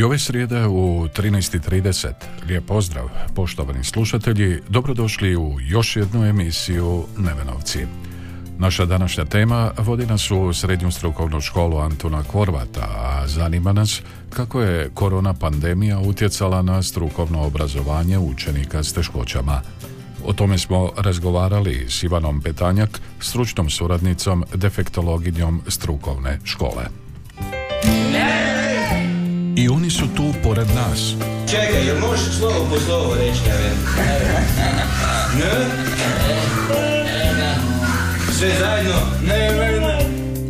I ove srijede u 13.30. Lijep pozdrav, poštovani slušatelji. Dobrodošli u još jednu emisiju Nevenovci. Naša današnja tema vodi nas u srednju strukovnu školu Antuna Korvata, a zanima nas kako je korona pandemija utjecala na strukovno obrazovanje učenika s teškoćama. O tome smo razgovarali s Ivanom Petanjak, stručnom suradnicom, defektologinjom strukovne škole. I oni su tu pored nas. Čekaj, jel možeš slovo po slovo reći, ja? Ne? Sve zajedno? Ne, ne, ne.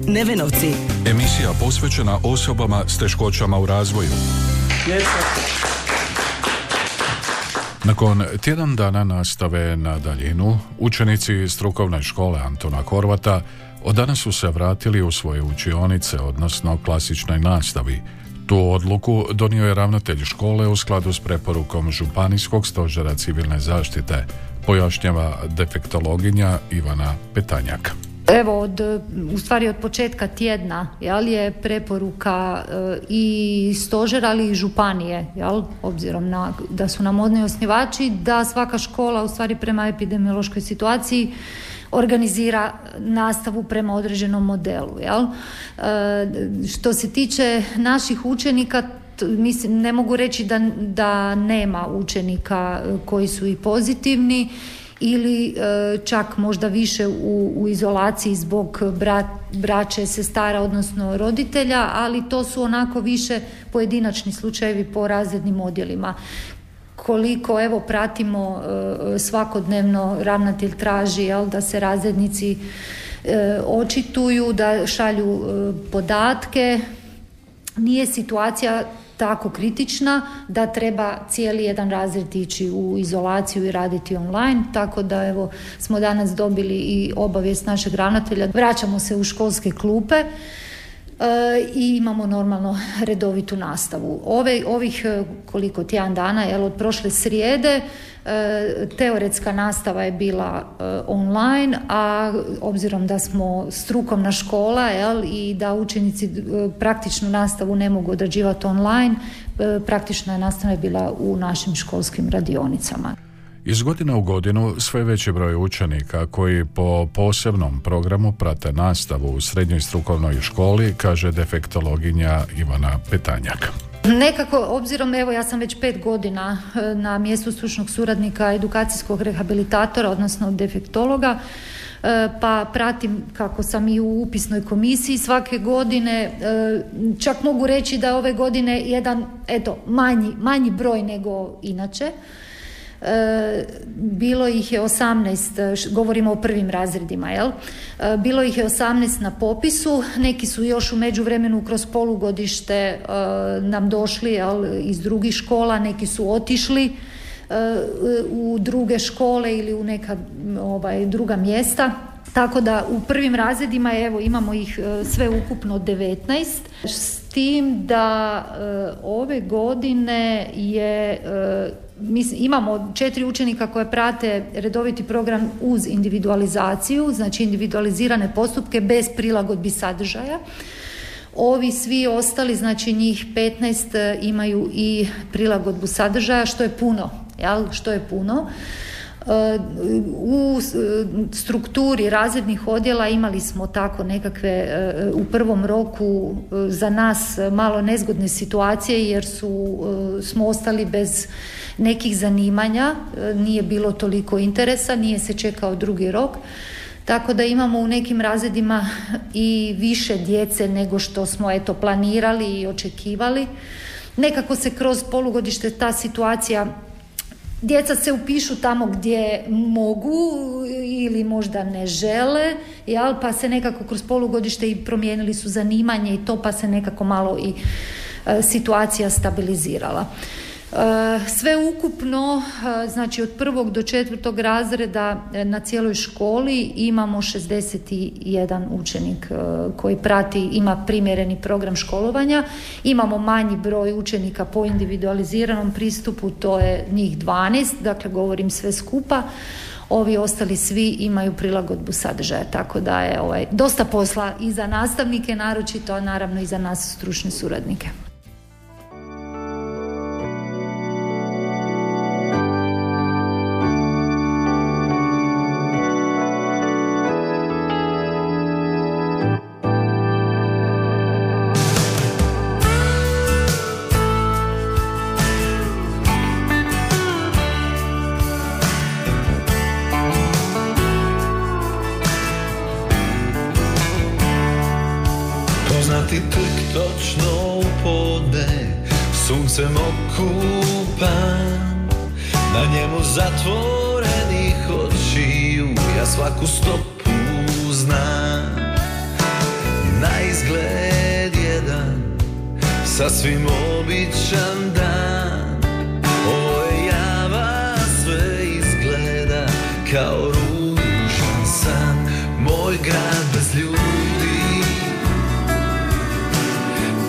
Nevenovci. Emisija posvećena osobama s teškoćama u razvoju. Nakon tjedan dana nastave na daljinu, učenici strukovne škole Antona Korvata od danas su se vratili u svoje učionice, odnosno klasičnoj nastavi. Tu odluku donio je ravnatelj škole u skladu s preporukom Županijskog stožera civilne zaštite, pojašnjava defektologinja Ivana Petanjak. Evo, od, u stvari od početka tjedna jel, je preporuka e, i stožera, ali i županije, jel, obzirom na, da su nam odni osnivači, da svaka škola u stvari prema epidemiološkoj situaciji organizira nastavu prema određenom modelu. Jel? E, što se tiče naših učenika, mislim, ne mogu reći da, da nema učenika e, koji su i pozitivni ili e, čak možda više u, u izolaciji zbog bra, braće, sestara, odnosno roditelja, ali to su onako više pojedinačni slučajevi po razrednim odjelima koliko evo pratimo e, svakodnevno ravnatelj traži jel, da se razrednici e, očituju, da šalju e, podatke. Nije situacija tako kritična da treba cijeli jedan razred ići u izolaciju i raditi online, tako da evo smo danas dobili i obavijest našeg ravnatelja. Vraćamo se u školske klupe i imamo normalno redovitu nastavu. Ove, ovih e, koliko tjedan dana, jel, od prošle srijede e, teoretska nastava je bila e, online, a obzirom da smo strukovna škola jel, i da učenici e, praktičnu nastavu ne mogu odrađivati online, e, praktična nastava je bila u našim školskim radionicama. Iz godine u godinu sve veći broj učenika koji po posebnom programu prate nastavu u srednjoj strukovnoj školi, kaže defektologinja Ivana Petanjak. Nekako, obzirom, evo ja sam već pet godina e, na mjestu stručnog suradnika edukacijskog rehabilitatora, odnosno defektologa, e, pa pratim kako sam i u upisnoj komisiji svake godine, e, čak mogu reći da ove godine jedan, eto, manji, manji broj nego inače. E, bilo ih je 18, š- govorimo o prvim razredima, jel? E, bilo ih je 18 na popisu, neki su još u međuvremenu kroz polugodište e, nam došli jel, iz drugih škola, neki su otišli u druge škole ili u neka ovaj, druga mjesta. Tako da u prvim razredima evo imamo ih sve ukupno 19 s tim da ove godine je mislim, imamo četiri učenika koje prate redoviti program uz individualizaciju, znači individualizirane postupke bez prilagodbi sadržaja. Ovi svi ostali, znači njih 15 e, imaju i prilagodbu sadržaja, što je puno, jel? Što je puno. U strukturi razrednih odjela imali smo tako nekakve e, u prvom roku e, za nas malo nezgodne situacije jer su, e, smo ostali bez nekih zanimanja, nije bilo toliko interesa, nije se čekao drugi rok. Tako da imamo u nekim razredima i više djece nego što smo eto planirali i očekivali. Nekako se kroz polugodište ta situacija Djeca se upišu tamo gdje mogu ili možda ne žele, jel? pa se nekako kroz polugodište i promijenili su zanimanje i to pa se nekako malo i e, situacija stabilizirala. Sve ukupno, znači od prvog do četvrtog razreda e, na cijeloj školi imamo 61 učenik koji prati, ima primjereni program školovanja. Imamo manji broj učenika po individualiziranom pristupu, to je njih 12, dakle govorim sve skupa. Ovi ostali svi imaju prilagodbu sadržaja, tako da je ovaj, dosta posla i za nastavnike naročito, a naravno i za nas stručne suradnike. sasvim običan dan. Ovo java sve izgleda kao ružan san. Moj grad bez ljudi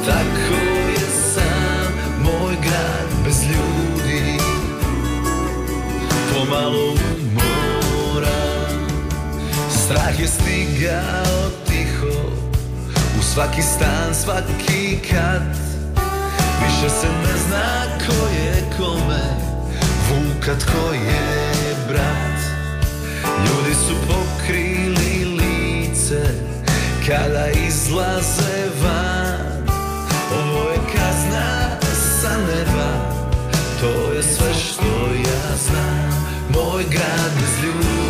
Tako je sam. Moj grad bez ljudi Pomalo umora. Strah je stigao tiho U svaki stan, svaki kat više se ne zna ko je kome. Vuka tko je brat. Ljudi su pokrili lice Kada izlaze van. Ovo je kazna sa neba. To je sve što ja znam. Moj grad bez ljudi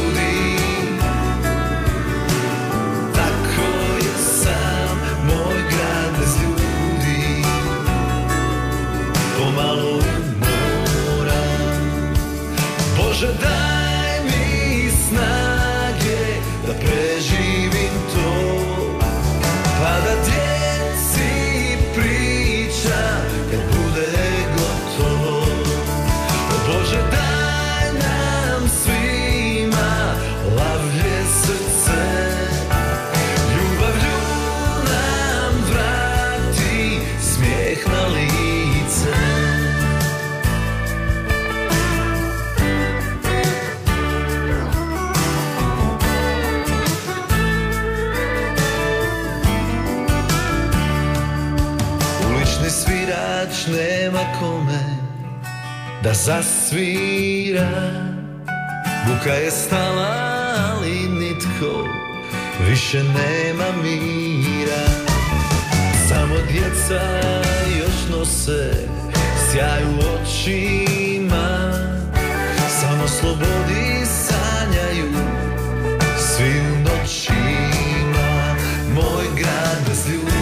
zasvira. Buka je stala, ali nitko više nema mira. Samo djeca još nose sjaj u očima. Samo slobodi sanjaju svi u noćima. Moj grad bez ljudi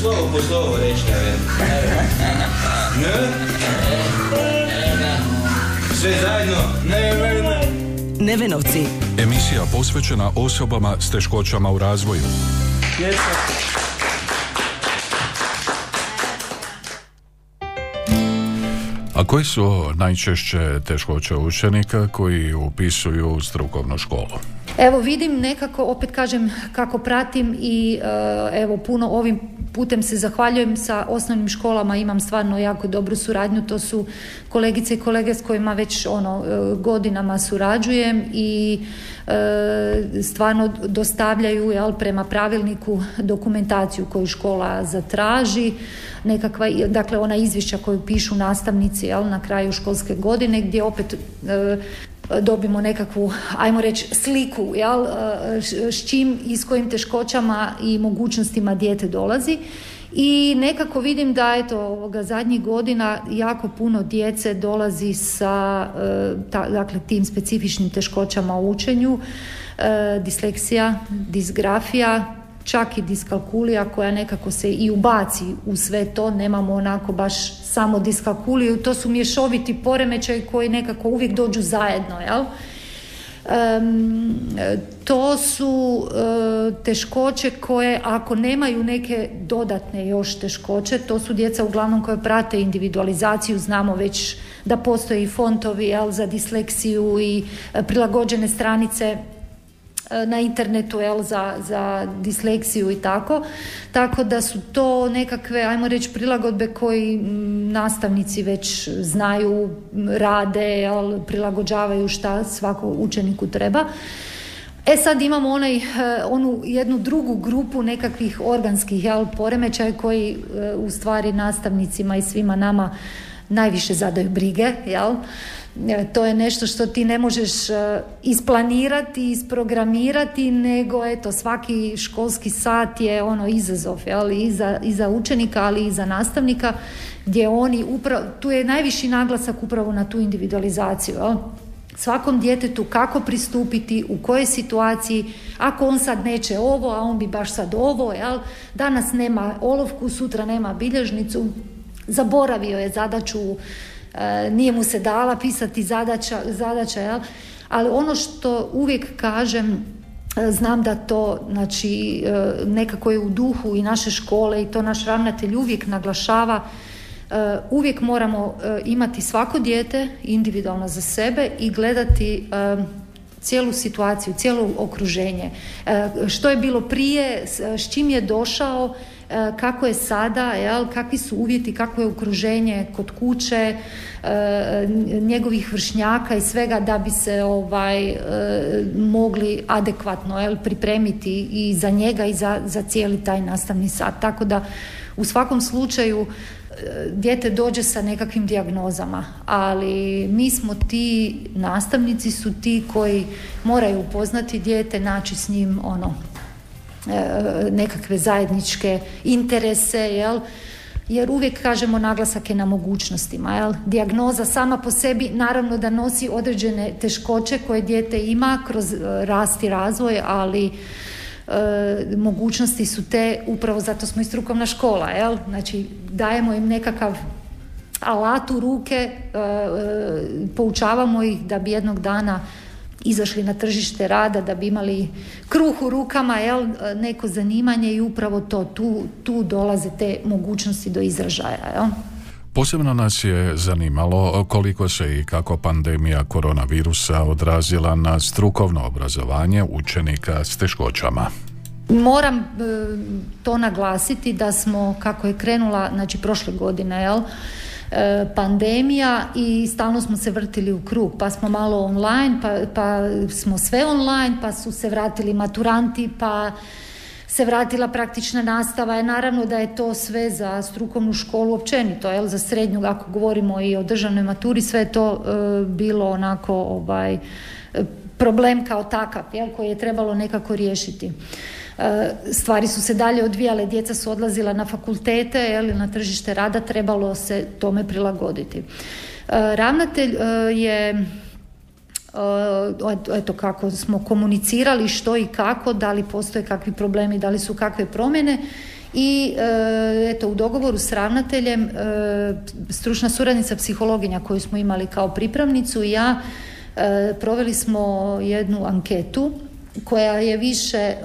slovo po slovo reći, ne? Sve zajedno, ne, ne, ne. Nevenovci. Emisija posvećena osobama s teškoćama u razvoju. A koji su najčešće teškoće učenika koji upisuju strukovnu školu? Evo vidim nekako, opet kažem kako pratim i e, evo puno ovim putem se zahvaljujem. Sa osnovnim školama, imam stvarno jako dobru suradnju, to su kolegice i kolege s kojima već ono e, godinama surađujem i e, stvarno dostavljaju jel, prema pravilniku dokumentaciju koju škola zatraži, nekakva, dakle ona izvješća koju pišu nastavnici jel, na kraju školske godine gdje opet dobimo nekakvu, ajmo reći, sliku jel, s čim i s kojim teškoćama i mogućnostima dijete dolazi. I nekako vidim da eto ovoga zadnjih godina jako puno djece dolazi sa ta, dakle tim specifičnim teškoćama u učenju, disleksija, disgrafija, čak i diskalkulija koja nekako se i ubaci u sve to, nemamo onako baš samo diskalkuliju, to su mješoviti poremećaji koji nekako uvijek dođu zajedno, jel? to su e, teškoće koje ako nemaju neke dodatne još teškoće, to su djeca uglavnom koje prate individualizaciju, znamo već da postoje i fontovi jel, za disleksiju i prilagođene stranice na internetu jel, za, za disleksiju i tako. Tako da su to nekakve, ajmo reći, prilagodbe koji nastavnici već znaju, rade, jel, prilagođavaju šta svako učeniku treba. E sad imamo onaj, e, onu jednu drugu grupu nekakvih organskih jel, poremećaja koji e, u stvari nastavnicima i svima nama najviše zadaju brige, jel? E, to je nešto što ti ne možeš e, isplanirati, isprogramirati, nego eto svaki školski sat je ono izazov, ali i za, i za učenika, ali i za nastavnika, gdje oni upravo, tu je najviši naglasak upravo na tu individualizaciju, jel? svakom djetetu kako pristupiti, u kojoj situaciji, ako on sad neće ovo, a on bi baš sad ovo, jel? danas nema olovku, sutra nema bilježnicu, zaboravio je zadaću nije mu se dala pisati zadaća, zadaća jel? ali ono što uvijek kažem e, znam da to znači e, nekako je u duhu i naše škole i to naš ravnatelj uvijek naglašava uvijek moramo imati svako dijete individualno za sebe i gledati cijelu situaciju, cijelo okruženje. Što je bilo prije, s čim je došao, E, kako je sada, jel, kakvi su uvjeti, kako je okruženje kod kuće, e, njegovih vršnjaka i svega da bi se ovaj e, mogli adekvatno jel, pripremiti i za njega i za, za cijeli taj nastavni sat. Tako da u svakom slučaju dijete dođe sa nekakvim dijagnozama, ali mi smo ti, nastavnici su ti koji moraju upoznati dijete, naći s njim ono E, nekakve zajedničke interese, jel? jer uvijek kažemo naglasak je na mogućnostima. Jel? Dijagnoza sama po sebi naravno da nosi određene teškoće koje dijete ima kroz e, rast i razvoj, ali e, mogućnosti su te, upravo zato smo i strukovna škola, jel? znači dajemo im nekakav alat u ruke, poučavamo ih da bi jednog dana izašli na tržište rada da bi imali kruh u rukama, jel, neko zanimanje i upravo to, tu, tu dolaze te mogućnosti do izražaja. Jel. Posebno nas je zanimalo koliko se i kako pandemija koronavirusa odrazila na strukovno obrazovanje učenika s teškoćama. Moram e, to naglasiti da smo, kako je krenula, znači prošle godine, jel, pandemija i stalno smo se vrtili u krug, pa smo malo online, pa, pa smo sve online, pa su se vratili maturanti, pa se vratila praktična nastava. Naravno da je to sve za strukovnu školu općenito, jel, za srednju, ako govorimo i o državnoj maturi, sve je to e, bilo onako ovaj, problem kao takav, jel, koji je trebalo nekako riješiti. E, stvari su se dalje odvijale, djeca su odlazila na fakultete ili na tržište rada, trebalo se tome prilagoditi. E, ravnatelj e, je eto kako smo komunicirali što i kako, da li postoje kakvi problemi, da li su kakve promjene i eto u dogovoru s ravnateljem stručna suradnica psihologinja koju smo imali kao pripravnicu i ja proveli smo jednu anketu koja je više e,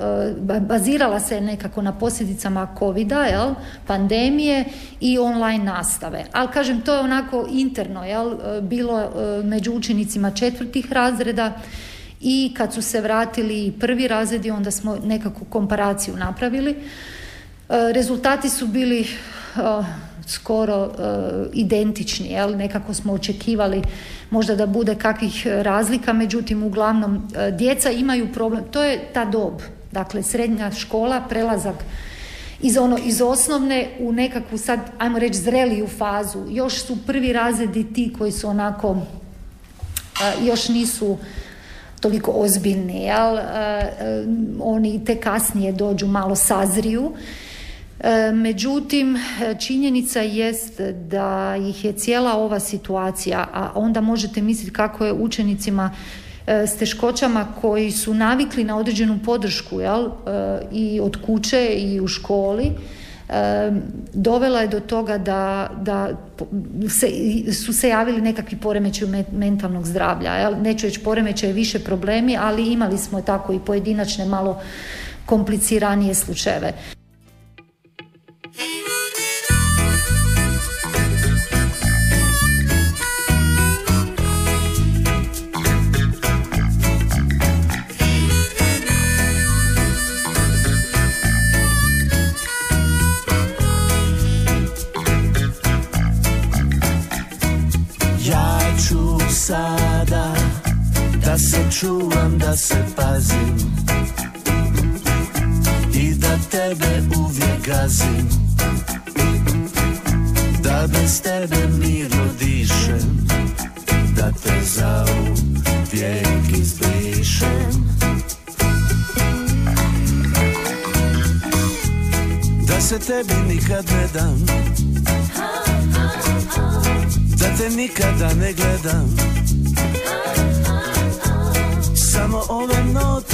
bazirala se nekako na posljedicama covida, jel, pandemije i online nastave. Ali kažem, to je onako interno, jel, e, bilo među učenicima četvrtih razreda i kad su se vratili prvi razredi, onda smo nekakvu komparaciju napravili. Rezultati su bili skoro identični, jel, nekako smo očekivali možda da bude kakvih razlika, međutim uglavnom e, djeca imaju problem, to je ta dob, dakle srednja škola, prelazak iz, ono, iz osnovne u nekakvu sad, ajmo reći, zreliju fazu. Još su prvi razredi ti koji su onako, još nisu toliko ozbiljni, jel? oni te kasnije dođu, malo sazriju međutim, činjenica jest da ih je cijela ova situacija, a onda možete misliti kako je učenicima e, s teškoćama koji su navikli na određenu podršku jel? E, i od kuće i u školi, dovela je do toga da, da se, su se javili nekakvi poremećaj mentalnog zdravlja. Jel? Neću reći poremećaj više problemi, ali imali smo tako i pojedinačne malo kompliciranije slučajeve.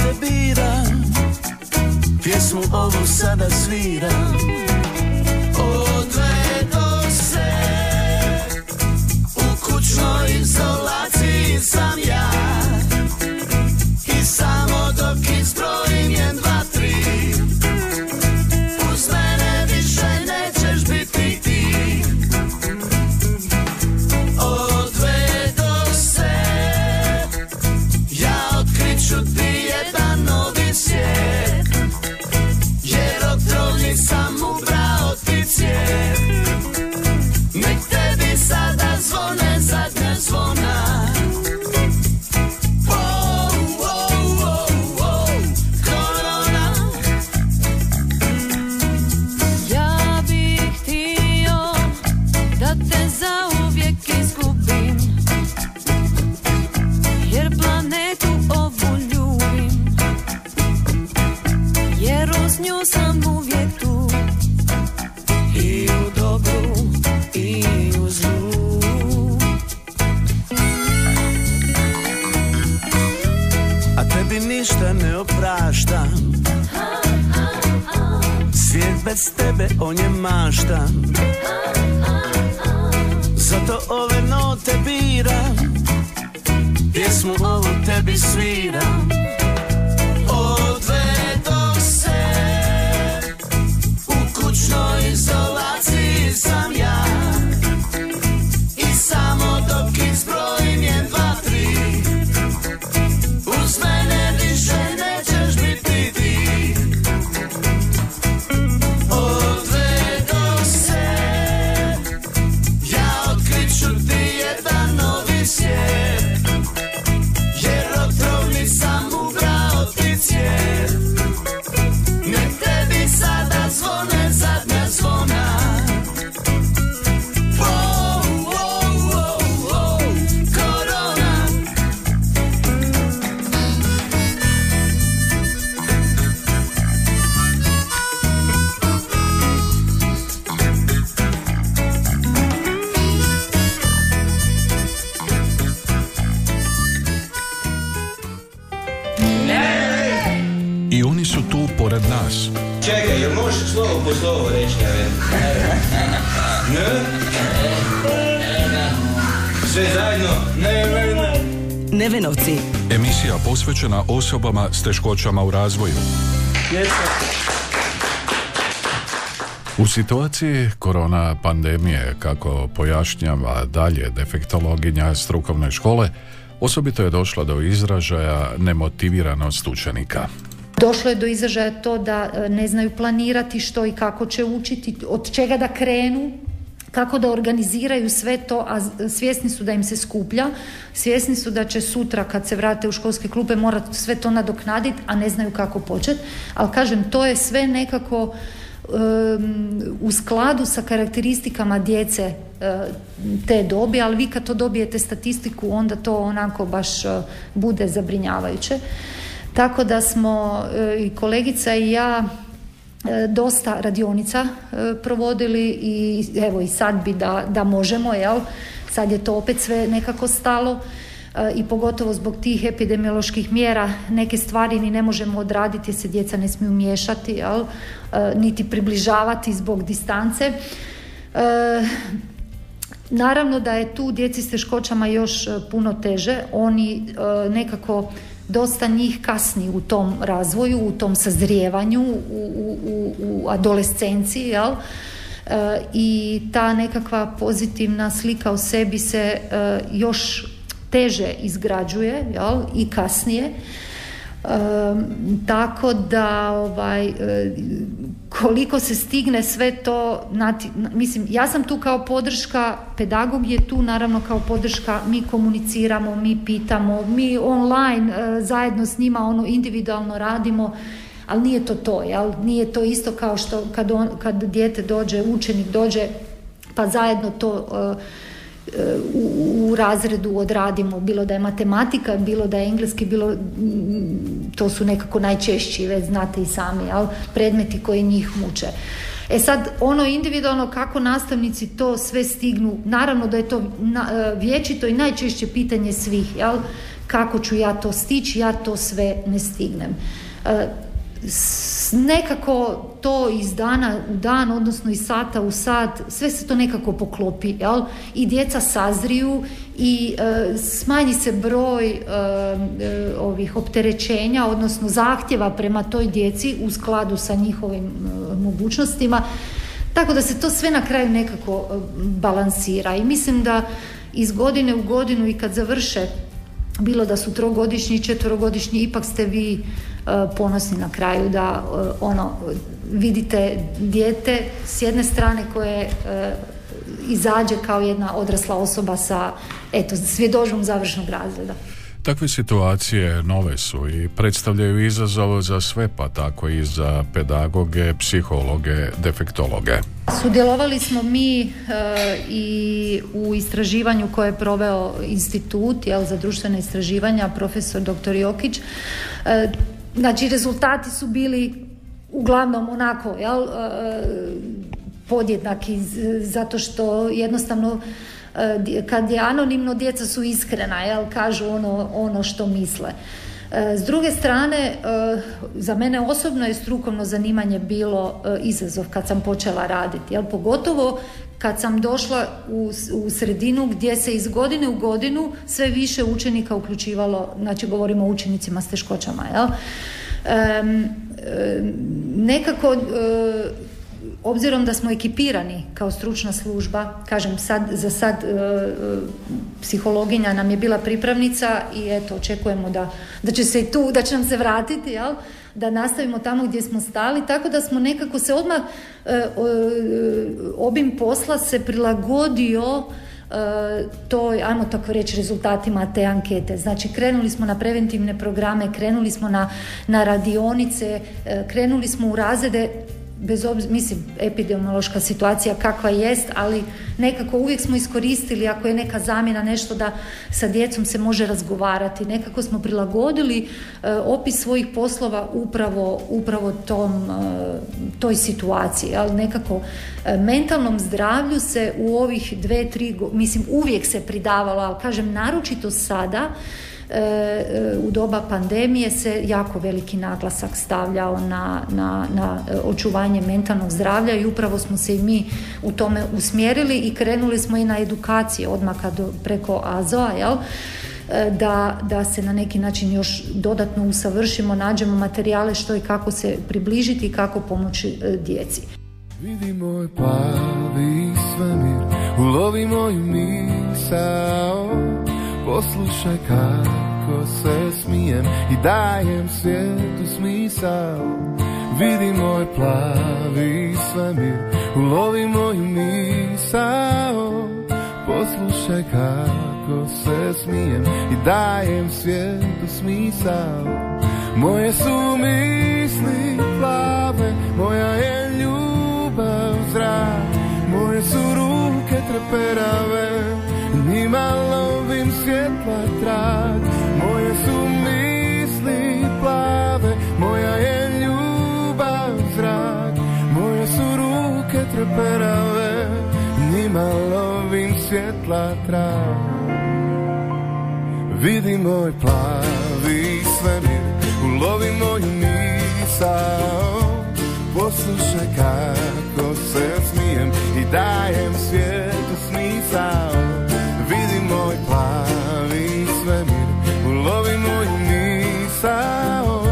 Note biram Pjesmu ovu sada sviram Jer planetu ovu ljubim. Jer uz nju tu. I u dobru i u zlu. A tebi ništa ne opraštam. Svijet bez tebe on je maštan Zato ove note biram Pjesmu ovu tebi sviram posvećena osobama s teškoćama u razvoju. U situaciji korona pandemije, kako pojašnjava dalje defektologinja strukovne škole, osobito je došla do izražaja nemotiviranost učenika. Došlo je do izražaja to da e, ne znaju planirati što i kako će učiti, od čega da krenu, kako da organiziraju sve to, a svjesni su da im se skuplja, svjesni su da će sutra kad se vrate u školske klupe morati sve to nadoknaditi, a ne znaju kako početi. Ali kažem, to je sve nekako em, u skladu sa karakteristikama djece e, te dobi, ali vi kad to dobijete statistiku, onda to onako baš e, bude zabrinjavajuće. Tako da smo e, i kolegica i ja dosta radionica e, provodili i evo i sad bi da, da možemo, jel? Sad je to opet sve nekako stalo e, i pogotovo zbog tih epidemioloških mjera neke stvari ni ne možemo odraditi jer se djeca ne smiju miješati, jel? E, niti približavati zbog distance. E, Naravno da je tu djeci s teškoćama još e, puno teže. Oni e, nekako dosta njih kasni u tom razvoju, u tom sazrijevanju, u, u, u, adolescenciji, jel? E, I ta nekakva pozitivna slika o sebi se e, još teže izgrađuje, jel? I kasnije. Um, tako da ovaj e, koliko se stigne sve to nati- na- mislim ja sam tu kao podrška pedagog je tu naravno kao podrška mi komuniciramo mi pitamo mi online e, zajedno s njima ono individualno radimo ali nije to to jel? Nije to isto kao što kad on, kad dijete dođe učenik dođe pa zajedno to e, u, razredu odradimo, bilo da je matematika, bilo da je engleski, bilo to su nekako najčešći, već znate i sami, jel, predmeti koji njih muče. E sad, ono individualno kako nastavnici to sve stignu, naravno da je to e, vječito i najčešće pitanje svih, jel, kako ću ja to stići, ja to sve ne stignem. Nekako to iz dana u dan, odnosno iz sata u sat, sve se to nekako poklopi, jel? I djeca sazriju i e, smanji se broj e, e, ovih opterećenja, odnosno zahtjeva prema toj djeci u skladu sa njihovim e, mogućnostima. Tako da se to sve na kraju nekako e, balansira i mislim da iz godine u godinu i kad završe bilo da su trogodišnji četverogodišnji, ipak ste vi ponosni na kraju da e, ono vidite dijete s jedne strane koje e, izađe kao jedna odrasla osoba sa eto svjedožbom završnog razreda. Takve situacije nove su i predstavljaju izazov za sve, pa tako i za pedagoge, psihologe, defektologe. Sudjelovali smo mi e, i u istraživanju koje je proveo institut jel, za društvene istraživanja, profesor dr. Jokić. E, znači, rezultati su bili uglavnom onako, jel, e, podjednaki, zato što jednostavno e, kad je anonimno, djeca su iskrena, jel, kažu ono, ono što misle. E, S druge strane, e, za mene osobno je strukovno zanimanje bilo e, izazov kad sam počela raditi, jel? pogotovo kad sam došla u, u sredinu gdje se iz godine u godinu sve više učenika uključivalo, znači govorimo o učenicima s teškoćama, jel? Em, nekako e, obzirom da smo ekipirani kao stručna služba, kažem sad, za sad e, e, psihologinja nam je bila pripravnica i eto očekujemo da, da će se i tu, da će nam se vratiti, jel? da nastavimo tamo gdje smo stali, tako da smo nekako se odmah e, e, obim posla se prilagodio e, toj, ajmo tako reći, rezultatima te ankete. Znači, krenuli smo na preventivne programe, krenuli smo na, na radionice, krenuli smo u razrede bez obzira, mislim, epidemiološka situacija kakva jest, ali nekako uvijek smo iskoristili ako je neka zamjena nešto da sa djecom se može razgovarati. Nekako smo prilagodili e, opis svojih poslova upravo, upravo tom, e, toj situaciji. Ali nekako e, mentalnom zdravlju se u ovih dve, tri, mislim, uvijek se pridavalo, ali kažem, naročito sada, u doba pandemije se jako veliki naglasak stavljao na, na, na e, očuvanje mentalnog zdravlja i upravo smo se i mi u tome usmjerili i krenuli smo i na edukacije odmah kad, preko AZO-a, jel? e, da, da se na neki način još dodatno usavršimo, nađemo materijale što i kako se približiti i kako pomoći e, djeci. Vidi moj plavi svemir, ulovi moju misao, poslušaj kako se smijem i dajem svijetu smisao. Vidi moj plavi svemir, ulovi moju misao, poslušaj kako se smijem i dajem svijetu smisao. Moje su misli plave, moja je ljubav zrak, moje su ruke treperave, njima lovim svjetla trag. Su misli plave, moja je ljubav zrak, moje su ruke treperave, njima lovim svjetla trag. Vidi moj plavi svemir, ulovi moju misao, poslušaj kako se smijem i dajem svijetu smisao. Misao,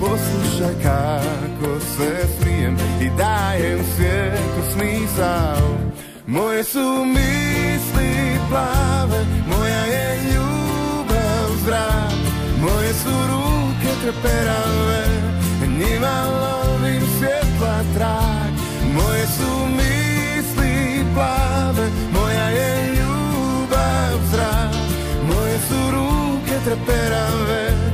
poslušaj kako se smijem i dajem svijetu smisao. Moje su misli plave, moja je ljubav zrak, moje su ruke treperave, njima lovim svjetla trag. Moje su misli plave, moja je ljubav zrak, moje su ruke treperave,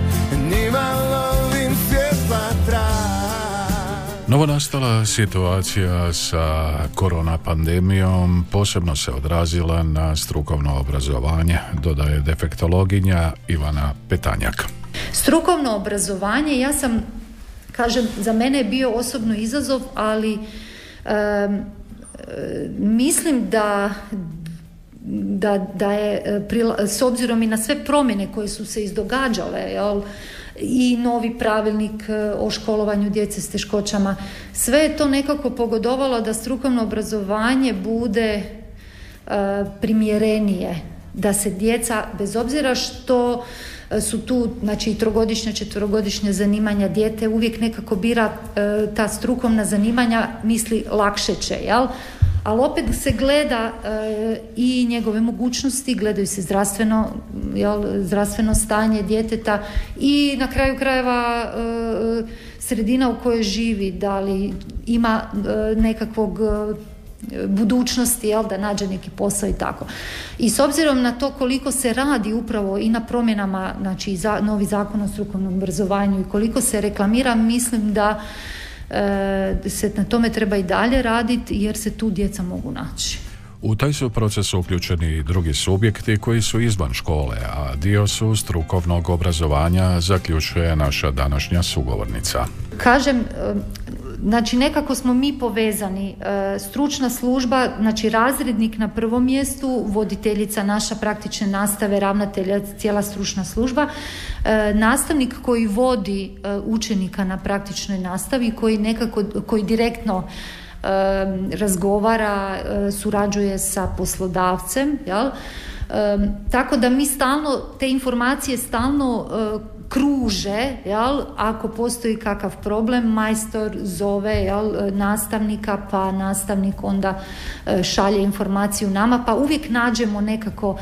njima lovim svjetla trag. Novonastala situacija sa korona pandemijom posebno se odrazila na strukovno obrazovanje, dodaje defektologinja Ivana Petanjak. Strukovno obrazovanje, ja sam, kažem, za mene je bio osobno izazov, ali e, mislim da da, da je e, prila- s obzirom i na sve promjene koje su se izdogađale jel, i novi pravilnik e, o školovanju djece s teškoćama sve je to nekako pogodovalo da strukovno obrazovanje bude e, primjerenije da se djeca bez obzira što e, su tu znači i trogodišnja, četverogodišnja zanimanja dijete uvijek nekako bira ta strukovna zanimanja misli lakše će, jel? Ali opet se gleda e, i njegove mogućnosti, gledaju se zdravstveno, jel, zdravstveno stanje djeteta i na kraju krajeva e, sredina u kojoj živi, da li ima e, nekakvog e, budućnosti, jel, da nađe neki posao i tako. I s obzirom na to koliko se radi upravo i na promjenama, znači za, novi zakon o strukovnom obrazovanju i koliko se reklamira, mislim da se na tome treba i dalje raditi jer se tu djeca mogu naći. U taj su proces uključeni i drugi subjekti koji su izvan škole, a dio su strukovnog obrazovanja, zaključuje naša današnja sugovornica. Kažem, e, znači nekako smo mi povezani, e, stručna služba, znači razrednik na prvom mjestu, voditeljica naša praktične nastave, ravnatelja, cijela stručna služba, e, nastavnik koji vodi e, učenika na praktičnoj nastavi, koji nekako, koji direktno razgovara, surađuje sa poslodavcem, jel? Tako da mi stalno, te informacije stalno kruže, jel, ako postoji kakav problem, majstor zove jel, nastavnika, pa nastavnik onda šalje informaciju nama, pa uvijek nađemo nekako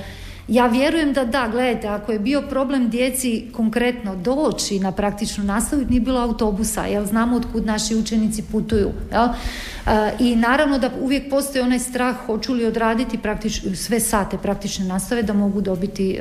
ja vjerujem da da, gledajte, ako je bio problem djeci konkretno doći na praktičnu nastavu, nije bilo autobusa, jel znamo otkud naši učenici putuju, jel? I naravno da uvijek postoji onaj strah hoću li odraditi praktič, sve sate praktične nastave da mogu dobiti e,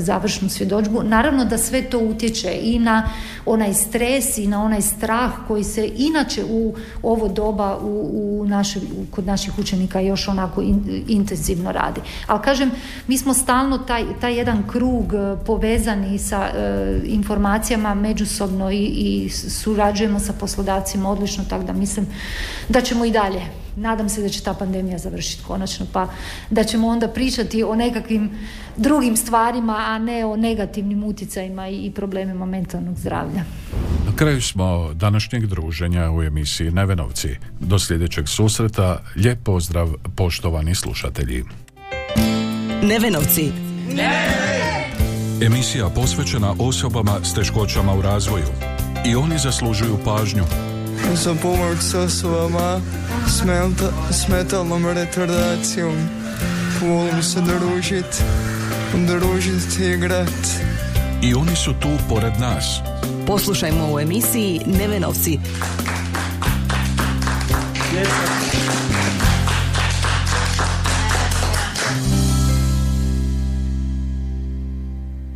završnu svjedodžbu. Naravno da sve to utječe i na onaj stres i na onaj strah koji se inače u ovo doba u, u u- kod naših učenika još onako in- intenzivno radi. Ali kažem, mi smo stalno taj, taj jedan krug e, povezani sa e, informacijama međusobno i, i surađujemo sa poslodavcima odlično, tako da mislim da ćemo i dalje. Nadam se da će ta pandemija završiti konačno, pa da ćemo onda pričati o nekakvim drugim stvarima, a ne o negativnim utjecajima i problemima mentalnog zdravlja. Na kraju smo današnjeg druženja u emisiji Nevenovci. Do sljedećeg susreta, lijep pozdrav poštovani slušatelji. Nevenovci. Emisija posvećena osobama s teškoćama u razvoju. I oni zaslužuju pažnju. Za pomoć s osobama s, menta- s metalnom retardacijom. Volim se družit, družit i igrat. I oni su tu pored nas. Poslušajmo u emisiji Nevenovci.